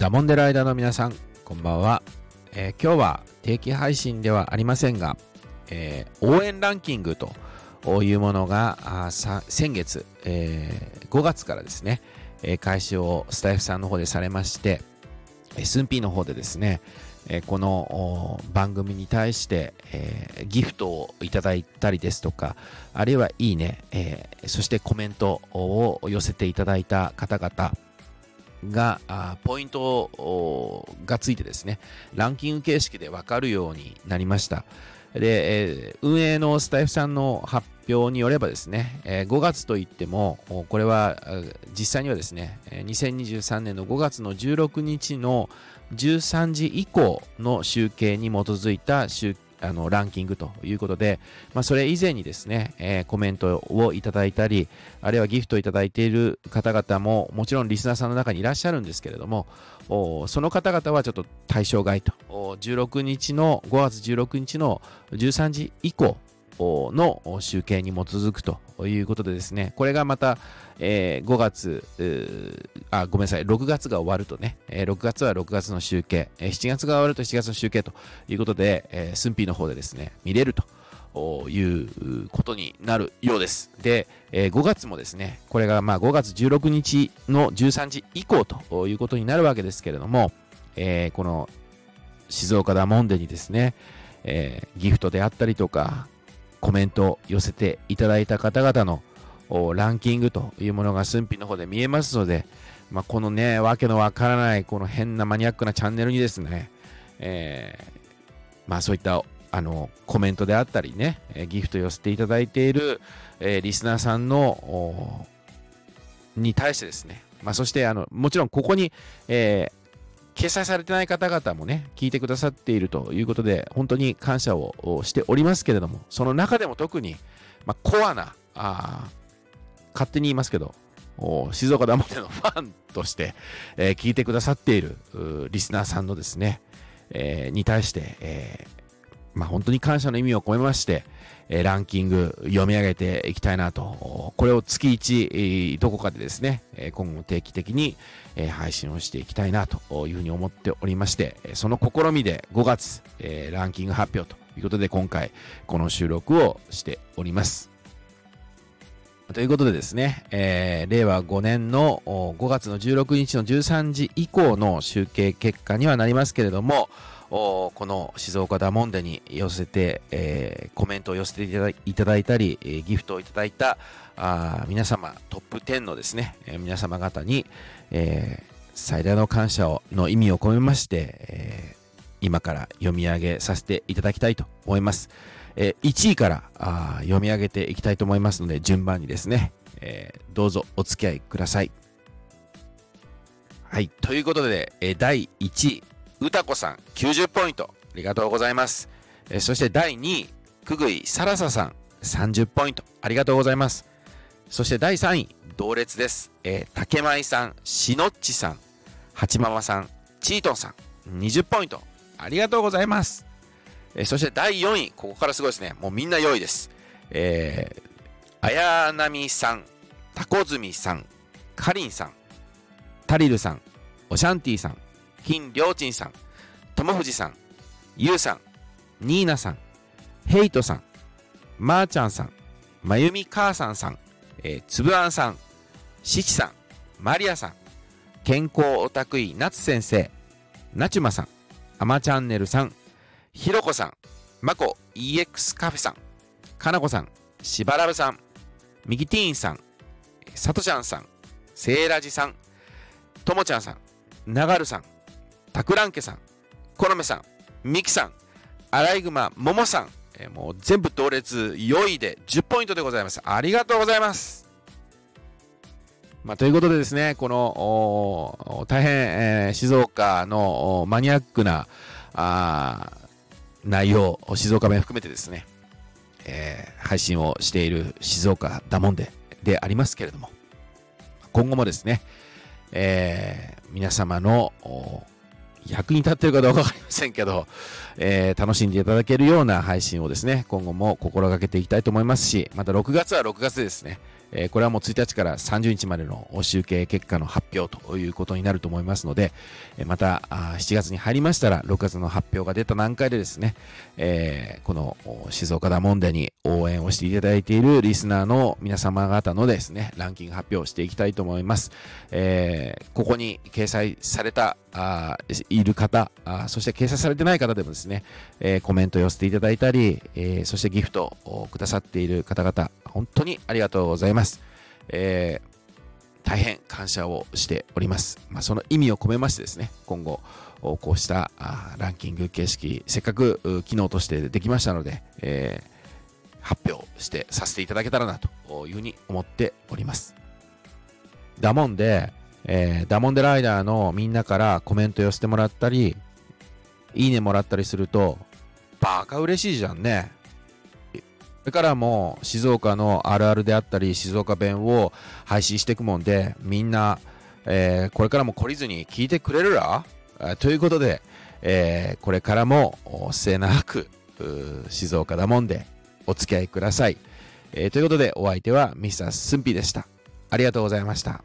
ダモンデライダーの皆さん、こんばんは。えー今日は定期配信ではありませんが、えー応援ランキングというものがあーさ先月、えー5月からですね、えー開始をスタイフさんの方でされまして、S&P の方でですね、えーこの番組に対して、えーギフトをいただいたりですとか、あるいはいいね、えーそしてコメントを寄せていただいた方々が、ポイントがついてですね、ランキング形式で分かるようになりました。で、運営のスタイフさんの発表によればですね、えー5月といっても、これは実際にはですね、2023年の5月の16日の13時以降の集計に基づいた集あのランキングということで、まあ、それ以前にですね、えーコメントをいただいたり、あるいはギフトをいただいている方々も、もちろんリスナーさんの中にいらっしゃるんですけれども、おその方々はちょっと対象外と、16日の、5月16日の13時以降の集計に基づくということでですね、これがまた、えー5月、あ、ごめんなさい、6月が終わるとね、え6月は6月の集計、7月が終わると7月の集計ということで、えー、スンピーの方でですね、見れると。いうことになるようです。で、え5月もですね、これがまあ5月16日の13時以降ということになるわけですけれども、えーこの静岡ダモンデにですね、えーギフトであったりとか、コメントを寄せていただいた方々のランキングというものが寸否の方で見えますので、まあ、このね、わけのわからない、この変なマニアックなチャンネルにですね、えーまあそういったあのコメントであったりね、ギフト寄せていただいている、えーリスナーさんのに対してですね、まあそしてあのもちろんここに、えー掲載されてない方々もね、聞いてくださっているということで、本当に感謝をしておりますけれども、その中でも特に、まあ、コアな、あ勝手に言いますけど、お静岡ダモンデのファンとして、えー聞いてくださっているリスナーさんのですね、えーに対して、えーまあ、本当に感謝の意味を込めまして、えーランキング読み上げていきたいなと、これを月1、どこかでですね、今後定期的に、えー配信をしていきたいなというふうに思っておりまして、その試みで5月、えーランキング発表ということで今回この収録をしております。ということでですね、えー令和5年の5月の16日の13時以降の集計結果にはなりますけれども、この静岡ダモンデに寄せて、えーコメントを寄せていただいたり、えギフトをいただいたあ皆様トップ10のですね、え皆様方に、えー最大の感謝をの意味を込めまして、えー今から読み上げさせていただきたいと思います。えー1位からあ読み上げていきたいと思いますので、順番にですね、えーどうぞお付き合いください。はい、ということで、えー第1位、うたこさん90ポイント、ありがとうございます。えそして第2位、くぐいさらささん30ポイント、ありがとうございます。そして第3位、同列です。えー、竹舞さん、しのっちさん、はちままさん、チートンさん、20ポイント、ありがとうございます。えーそして第4位、ここからすごいですね。もうみんな良いです。えー、綾波さん、タコズミさん、かりんさん、タリルさん、オシャンティさん、金りょうちんさん、ともふじさん、ゆうさん、ニーナさん、ヘイトさん、まーちゃんさん、まゆみかーさんさん、えーつぶあんさん、しちさん、マリアさん、健康オタクイなつ先生、なちゅまさん、あまチャンネルさん、ひろこさん、まこ EX カフェさん、かなこさん、しばらぶさん、ミキティーンさん、さとちゃんさん、せいらじさん、ともちゃんさん、ながるさん、たくらんけさん、このめさん、みきさん、アライグマももさん、えーもう全部同列4位で10ポイントでございます。ありがとうございます。まあ、ということでですね、この大変、えー静岡のマニアックなあ内容、静岡弁含めてですね、えー配信をしている静岡ダモンデでありますけれども、今後もですね、えー皆様の役に立ってるかどうかわかりませんけど、えー楽しんでいただけるような配信をですね、今後も心がけていきたいと思いますし、また6月は6月でですね、えー、これはもう1日から30日までの集計結果の発表ということになると思いますので、え、また7月に入りましたら、6月の発表が出た段階でですね、えー、この静岡ダモンデに応援をしていただいているリスナーの皆様方のですね、ランキング発表をしていきたいと思います。えー、ここに掲載されたあいる方あ、そして掲載されてない方でもですね、えー、コメント寄せていただいたり、えー、そしてギフトをくださっている方々、本当にありがとうございます。えー、大変感謝をしております。まあ、その意味を込めましてですね、今後、こうしたあランキング形式、せっかく機能としてできましたので、え、発表してさせていただけたらなというふうに思っております。だもんで、えー、ダモンデライダーのみんなからコメント寄せてもらったり、いいねもらったりすると、バカ嬉しいじゃんね。それからも静岡のあるあるであったり、静岡弁を配信していくもんで、みんな、えー、これからも懲りずに聞いてくれるら、ということで、えー、これからも末永く静岡だもんでお付き合いください。えー、ということでお相手はミスタースンピーでした。ありがとうございました。